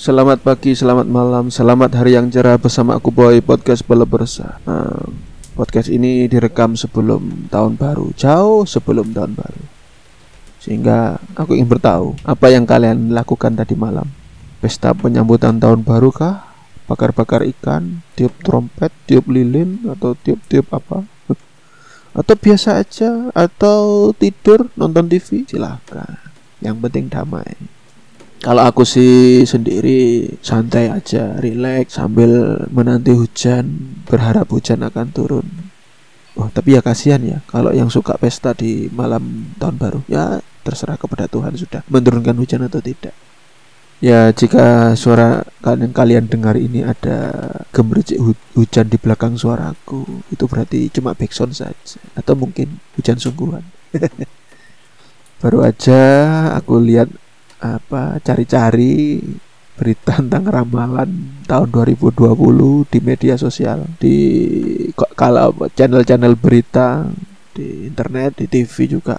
Selamat pagi, selamat malam, selamat hari yang cerah bersama aku Boy Podcast Bala Bersa. Nah, podcast ini direkam sebelum tahun baru, jauh sebelum tahun baru. Sehingga aku ingin bertahu apa yang kalian lakukan tadi malam. Pesta penyambutan tahun baru kah? Bakar-bakar ikan, tiup trompet, tiup lilin, atau tiup-tiup apa? Atau biasa aja, atau tidur nonton TV? Silahkan. Yang penting damai. Kalau aku sih sendiri santai aja, rileks sambil menanti hujan, berharap hujan akan turun. Oh, tapi ya kasihan ya kalau yang suka pesta di malam tahun baru. Ya terserah kepada Tuhan sudah menurunkan hujan atau tidak. Ya jika suara kalian kalian dengar ini ada gemericik hu hujan di belakang suaraku, itu berarti cuma backsound saja atau mungkin hujan sungguhan. Baru aja aku lihat apa cari-cari berita tentang ramalan tahun 2020 di media sosial di kalau channel-channel berita di internet di TV juga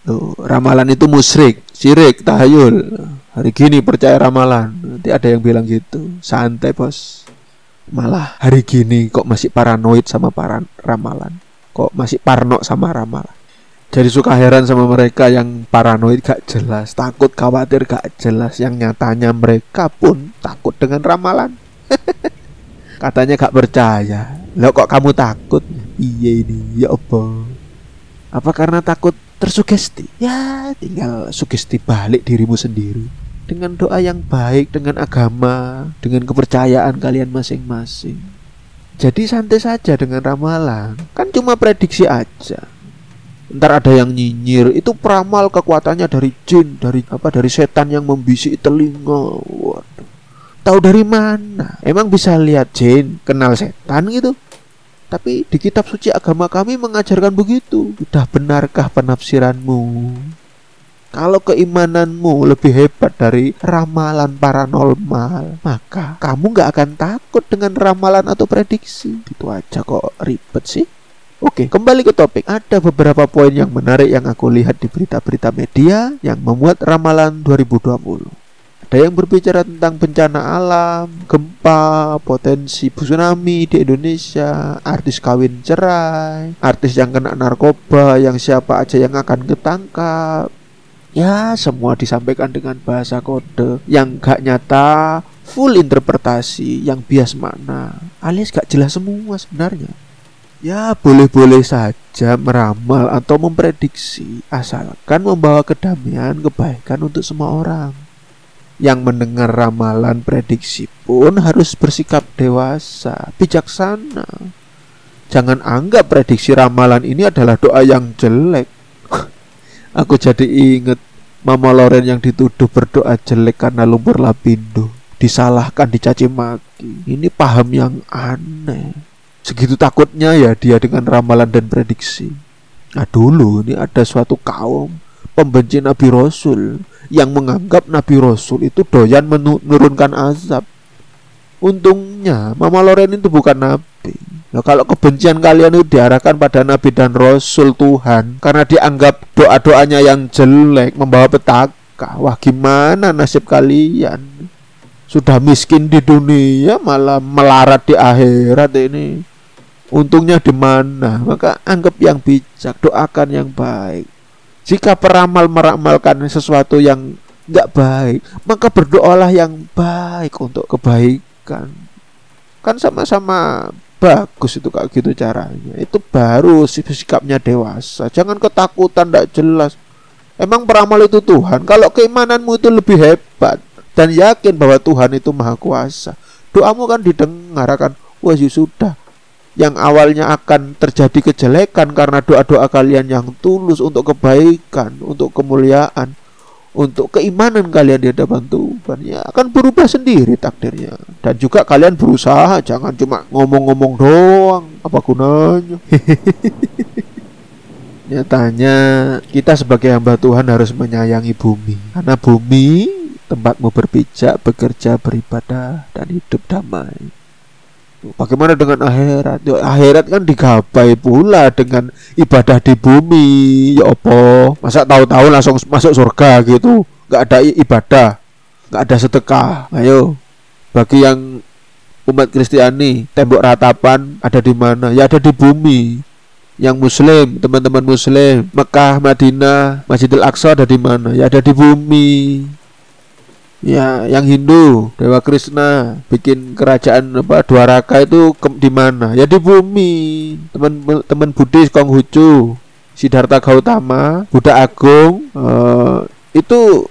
Tuh, ramalan itu musyrik, syirik, tahayul. Hari gini percaya ramalan. Nanti ada yang bilang gitu. Santai, Bos. Malah hari gini kok masih paranoid sama para ramalan. Kok masih parno sama ramalan. Jadi suka heran sama mereka yang paranoid gak jelas, takut khawatir gak jelas, yang nyatanya mereka pun takut dengan ramalan. Katanya gak percaya. Lo kok kamu takut? Iya ini, ya apa? Apa karena takut tersugesti? Ya, tinggal sugesti balik dirimu sendiri dengan doa yang baik, dengan agama, dengan kepercayaan kalian masing-masing. Jadi santai saja dengan ramalan, kan cuma prediksi aja ntar ada yang nyinyir. Itu peramal kekuatannya dari jin dari apa dari setan yang membisik telinga. Waduh. Tahu dari mana? Emang bisa lihat jin kenal setan gitu? Tapi di kitab suci agama kami mengajarkan begitu. Sudah benarkah penafsiranmu? Kalau keimananmu lebih hebat dari ramalan paranormal, maka kamu nggak akan takut dengan ramalan atau prediksi. Itu aja kok ribet sih. Oke, kembali ke topik. Ada beberapa poin yang menarik yang aku lihat di berita-berita media yang memuat ramalan 2020. Ada yang berbicara tentang bencana alam, gempa, potensi tsunami di Indonesia, artis kawin cerai, artis yang kena narkoba, yang siapa aja yang akan ketangkap. Ya, semua disampaikan dengan bahasa kode yang gak nyata, full interpretasi, yang bias mana, alias gak jelas semua sebenarnya. Ya boleh-boleh saja meramal atau memprediksi Asalkan membawa kedamaian kebaikan untuk semua orang. Yang mendengar ramalan prediksi pun harus bersikap dewasa, bijaksana. Jangan anggap prediksi ramalan ini adalah doa yang jelek. Aku jadi inget Mama Loren yang dituduh berdoa jelek karena lumpur lapindo Disalahkan, dicaci maki. Ini paham yang aneh Segitu takutnya ya dia dengan ramalan dan prediksi. Nah dulu ini ada suatu kaum pembenci Nabi Rasul yang menganggap Nabi Rasul itu doyan menurunkan azab. Untungnya Mama Loren itu bukan Nabi. Nah kalau kebencian kalian itu diarahkan pada Nabi dan Rasul Tuhan karena dianggap doa-doanya yang jelek membawa petaka. Wah gimana nasib kalian? Sudah miskin di dunia malah melarat di akhirat ini. Untungnya di mana? Maka anggap yang bijak, doakan yang baik. Jika peramal meramalkan sesuatu yang nggak baik, maka berdoalah yang baik untuk kebaikan. Kan sama-sama bagus itu kayak gitu caranya. Itu baru sikapnya dewasa. Jangan ketakutan tidak jelas. Emang peramal itu Tuhan. Kalau keimananmu itu lebih hebat dan yakin bahwa Tuhan itu maha kuasa, doamu kan didengar kan. Wah ya sudah, yang awalnya akan terjadi kejelekan karena doa-doa kalian yang tulus untuk kebaikan, untuk kemuliaan, untuk keimanan kalian di hadapan Tuhan. Ya akan berubah sendiri takdirnya. Dan juga kalian berusaha jangan cuma ngomong-ngomong doang. Apa gunanya? Nyatanya kita sebagai hamba Tuhan harus menyayangi bumi. Karena bumi tempatmu berpijak, bekerja, beribadah dan hidup damai Bagaimana dengan akhirat? Yo, akhirat kan digapai pula dengan ibadah di bumi. Ya opo? Masa tahu-tahu langsung masuk surga gitu? Gak ada ibadah. nggak ada sedekah ayo bagi yang umat Kristiani tembok ratapan ada di mana ya ada di bumi yang muslim teman-teman muslim Mekah Madinah Masjidil Aqsa ada di mana ya ada di bumi ya yang Hindu Dewa Krishna bikin kerajaan apa dua raka itu di mana ya di bumi teman-teman Buddhis Konghucu Siddhartha Gautama Buddha Agung uh, itu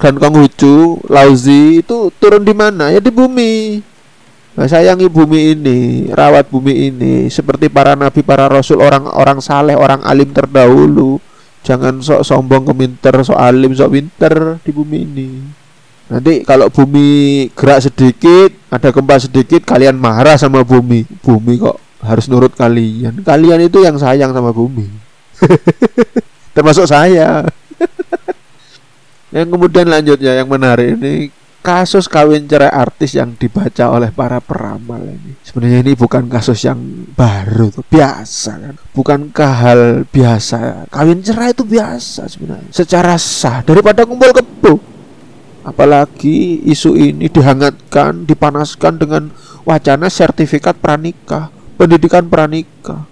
dan Konghucu Lauzi itu turun di mana ya di bumi Nah, sayangi bumi ini, rawat bumi ini seperti para nabi, para rasul, orang-orang saleh, orang alim terdahulu. Jangan sok sombong keminter, sok alim, sok pinter di bumi ini. Nanti kalau bumi gerak sedikit, ada gempa sedikit, kalian marah sama bumi. Bumi kok harus nurut kalian. Kalian itu yang sayang sama bumi. Termasuk saya. yang kemudian lanjutnya yang menarik ini kasus kawin cerai artis yang dibaca oleh para peramal ini sebenarnya ini bukan kasus yang baru tuh biasa kan bukan hal biasa kawin cerai itu biasa sebenarnya secara sah daripada kumpul kebo apalagi isu ini dihangatkan dipanaskan dengan wacana sertifikat pranikah pendidikan pranikah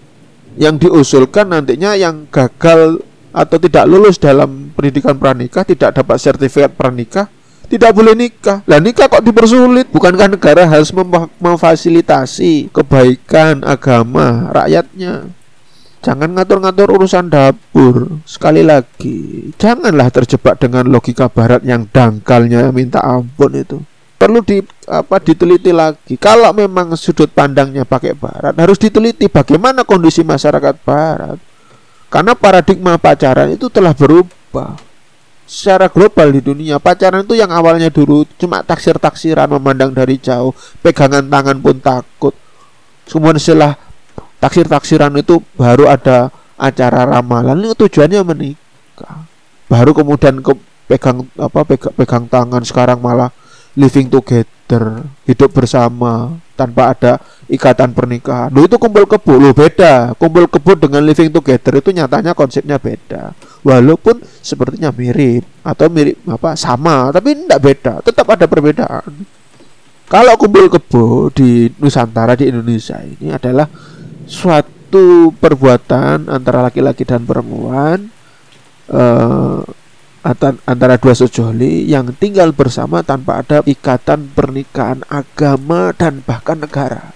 yang diusulkan nantinya yang gagal atau tidak lulus dalam pendidikan pranikah tidak dapat sertifikat pranikah tidak boleh nikah. Lah nikah kok dipersulit? Bukankah negara harus memfasilitasi kebaikan agama rakyatnya? Jangan ngatur-ngatur urusan dapur. Sekali lagi, janganlah terjebak dengan logika barat yang dangkalnya minta ampun itu. Perlu di apa diteliti lagi. Kalau memang sudut pandangnya pakai barat, harus diteliti bagaimana kondisi masyarakat barat. Karena paradigma pacaran itu telah berubah secara global di dunia pacaran itu yang awalnya dulu cuma taksir-taksiran memandang dari jauh pegangan tangan pun takut kemudian setelah taksir-taksiran itu baru ada acara ramalan ini tujuannya menikah baru kemudian ke pegang apa pegang, pegang tangan sekarang malah living together hidup bersama tanpa ada ikatan pernikahan. Lu itu kumpul kebo, lu beda. Kumpul kebo dengan living together itu nyatanya konsepnya beda. Walaupun sepertinya mirip atau mirip apa sama, tapi tidak beda, tetap ada perbedaan. Kalau kumpul kebo di Nusantara di Indonesia ini adalah suatu perbuatan antara laki-laki dan perempuan uh, antara dua sejoli yang tinggal bersama tanpa ada ikatan pernikahan agama dan bahkan negara.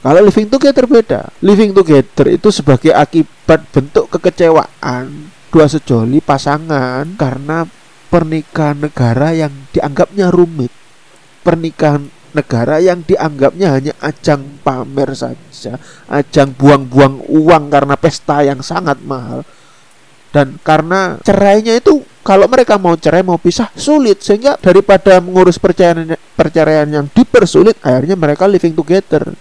Kalau living together beda. Living together itu sebagai akibat bentuk kekecewaan dua sejoli pasangan karena pernikahan negara yang dianggapnya rumit. Pernikahan negara yang dianggapnya hanya ajang pamer saja, ajang buang-buang uang karena pesta yang sangat mahal. Dan karena cerainya itu kalau mereka mau cerai mau pisah sulit sehingga daripada mengurus perceraian perceraian yang dipersulit akhirnya mereka living together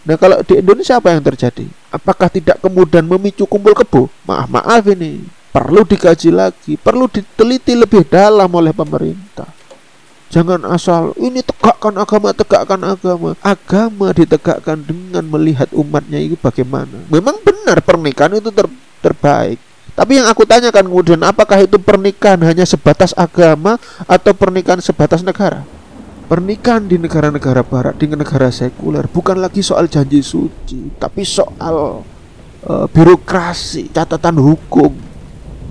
Nah kalau di Indonesia apa yang terjadi? Apakah tidak kemudian memicu kumpul kebo? Maaf maaf ini perlu dikaji lagi, perlu diteliti lebih dalam oleh pemerintah. Jangan asal ini tegakkan agama, tegakkan agama. Agama ditegakkan dengan melihat umatnya itu bagaimana. Memang benar pernikahan itu ter terbaik. Tapi yang aku tanyakan kemudian apakah itu pernikahan hanya sebatas agama atau pernikahan sebatas negara? Pernikahan di negara-negara barat, di negara sekuler bukan lagi soal janji suci, tapi soal uh, birokrasi, catatan hukum.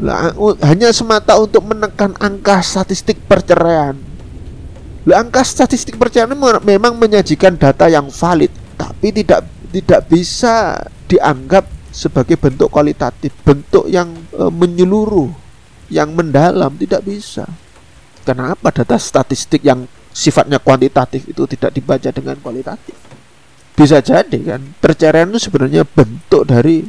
Lah, hanya semata untuk menekan angka statistik perceraian. Lah, angka statistik perceraian memang menyajikan data yang valid, tapi tidak tidak bisa dianggap sebagai bentuk kualitatif, bentuk yang uh, menyeluruh, yang mendalam tidak bisa. Kenapa data statistik yang sifatnya kuantitatif itu tidak dibaca dengan kualitatif. Bisa jadi kan perceraian itu sebenarnya bentuk dari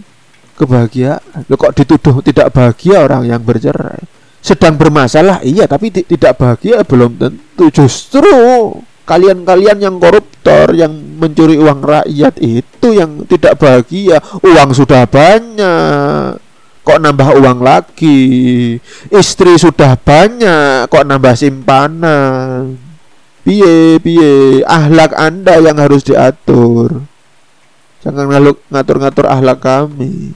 kebahagiaan. Loh, kok dituduh tidak bahagia orang yang bercerai? Sedang bermasalah iya tapi tidak bahagia belum tentu. Justru kalian-kalian yang koruptor yang mencuri uang rakyat itu yang tidak bahagia. Uang sudah banyak kok nambah uang lagi? Istri sudah banyak kok nambah simpanan? Piye piye? Ahlak anda yang harus diatur. Jangan ngatur-ngatur ahlak kami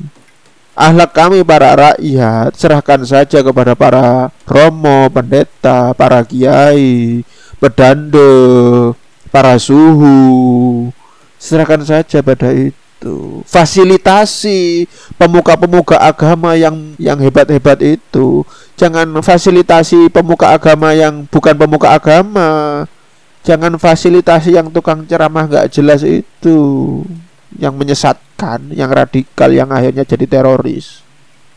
Ahlak kami para rakyat serahkan saja kepada para romo, pendeta, para kiai, pedando, para suhu. Serahkan saja pada itu. Fasilitasi pemuka-pemuka agama yang yang hebat-hebat itu. Jangan fasilitasi pemuka agama yang bukan pemuka agama. Jangan fasilitasi yang tukang ceramah gak jelas itu yang menyesatkan, yang radikal, yang akhirnya jadi teroris.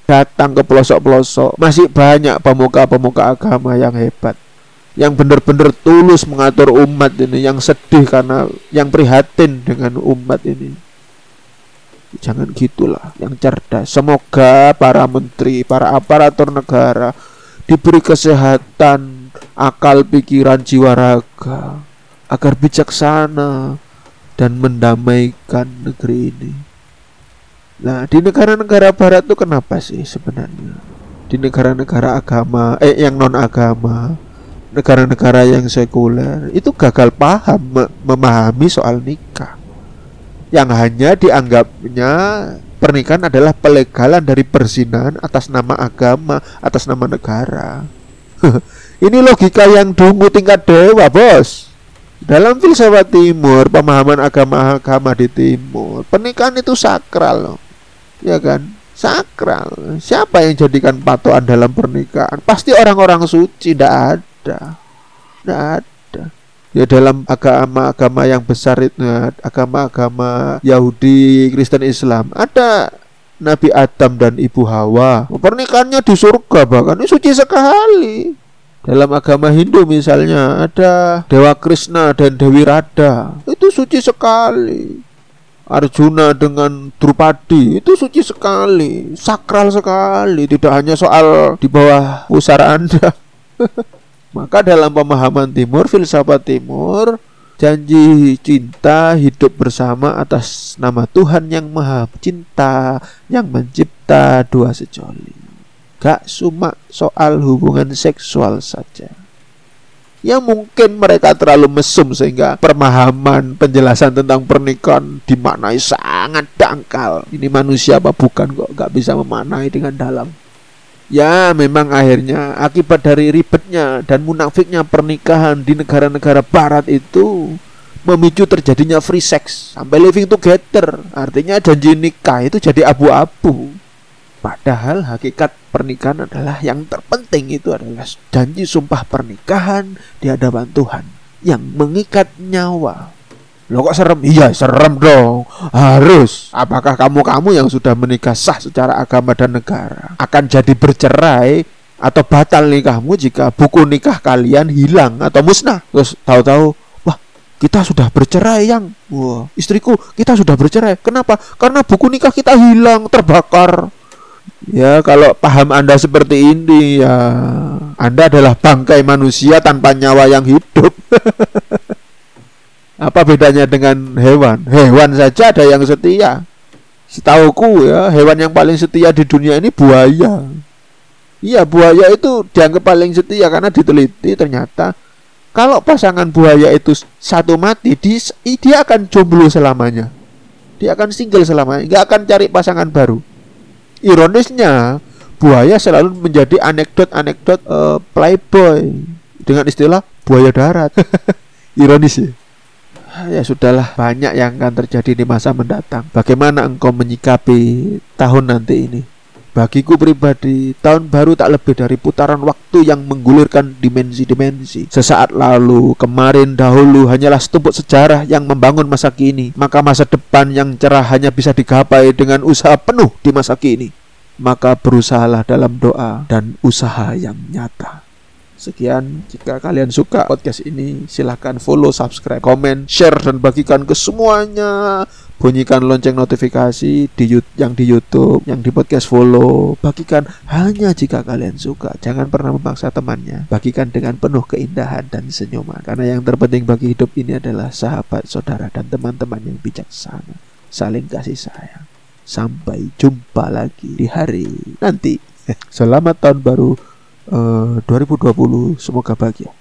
Datang ke pelosok-pelosok, masih banyak pemuka-pemuka agama yang hebat, yang benar-benar tulus mengatur umat ini, yang sedih karena yang prihatin dengan umat ini. Jangan gitulah, yang cerdas. Semoga para menteri, para aparatur negara diberi kesehatan, akal, pikiran, jiwa raga agar bijaksana, dan mendamaikan negeri ini. Nah, di negara-negara barat itu kenapa sih sebenarnya? Di negara-negara agama, eh yang non agama, negara-negara yang sekuler itu gagal paham memahami soal nikah. Yang hanya dianggapnya pernikahan adalah pelegalan dari perzinahan atas nama agama, atas nama negara. Ini logika yang dungu tingkat dewa, Bos. Dalam filsafat timur, pemahaman agama-agama di timur, pernikahan itu sakral loh. Ya kan? Sakral. Siapa yang jadikan patokan dalam pernikahan? Pasti orang-orang suci, tidak ada. Tidak ada. Ya dalam agama-agama yang besar itu, agama-agama Yahudi, Kristen, Islam, ada Nabi Adam dan Ibu Hawa. Pernikahannya di surga bahkan ini suci sekali. Dalam agama Hindu misalnya ada Dewa Krishna dan Dewi Radha. Itu suci sekali. Arjuna dengan Drupadi itu suci sekali, sakral sekali, tidak hanya soal di bawah pusara Anda. Maka dalam pemahaman timur, filsafat timur, janji cinta hidup bersama atas nama Tuhan yang Maha Cinta yang mencipta dua sejoli. Gak cuma soal hubungan seksual saja. Ya mungkin mereka terlalu mesum sehingga pemahaman penjelasan tentang pernikahan dimaknai sangat dangkal. Ini manusia apa bukan kok gak bisa memaknai dengan dalam. Ya memang akhirnya akibat dari ribetnya dan munafiknya pernikahan di negara-negara barat itu memicu terjadinya free sex sampai living together. Artinya janji nikah itu jadi abu-abu. Padahal hakikat pernikahan adalah yang terpenting. Itu adalah janji sumpah pernikahan di hadapan Tuhan yang mengikat nyawa. Lo kok serem? Iya serem dong. Harus. Apakah kamu-kamu yang sudah menikah sah secara agama dan negara Akan jadi bercerai Atau batal nikahmu jika buku nikah kalian hilang atau musnah? Terus tahu-tahu Wah kita sudah bercerai yang. Wah istriku kita sudah bercerai. Kenapa? Karena buku nikah kita hilang terbakar Ya, kalau paham Anda seperti ini ya Anda adalah bangkai manusia tanpa nyawa yang hidup. Apa bedanya dengan hewan? Hewan saja ada yang setia. Setauku ya, hewan yang paling setia di dunia ini buaya. Iya, buaya itu dianggap paling setia karena diteliti ternyata kalau pasangan buaya itu satu mati, dia akan jomblo selamanya. Dia akan single selamanya, nggak akan cari pasangan baru. Ironisnya, buaya selalu menjadi anekdot-anekdot uh, playboy dengan istilah buaya darat. Ironis ya. Ya sudahlah, banyak yang akan terjadi di masa mendatang. Bagaimana engkau menyikapi tahun nanti ini? Bagiku pribadi, tahun baru tak lebih dari putaran waktu yang menggulirkan dimensi-dimensi. Sesaat lalu, kemarin, dahulu hanyalah setumpuk sejarah yang membangun masa kini. Maka masa depan yang cerah hanya bisa digapai dengan usaha penuh di masa kini. Maka berusahalah dalam doa dan usaha yang nyata. Sekian, jika kalian suka podcast ini, silahkan follow, subscribe, komen, share, dan bagikan ke semuanya. Bunyikan lonceng notifikasi di yang di YouTube, yang di podcast follow. Bagikan hanya jika kalian suka. Jangan pernah memaksa temannya. Bagikan dengan penuh keindahan dan senyuman. Karena yang terpenting bagi hidup ini adalah sahabat, saudara, dan teman-teman yang bijaksana. Saling kasih sayang. Sampai jumpa lagi di hari nanti. Selamat tahun baru uh, 2020 semoga bahagia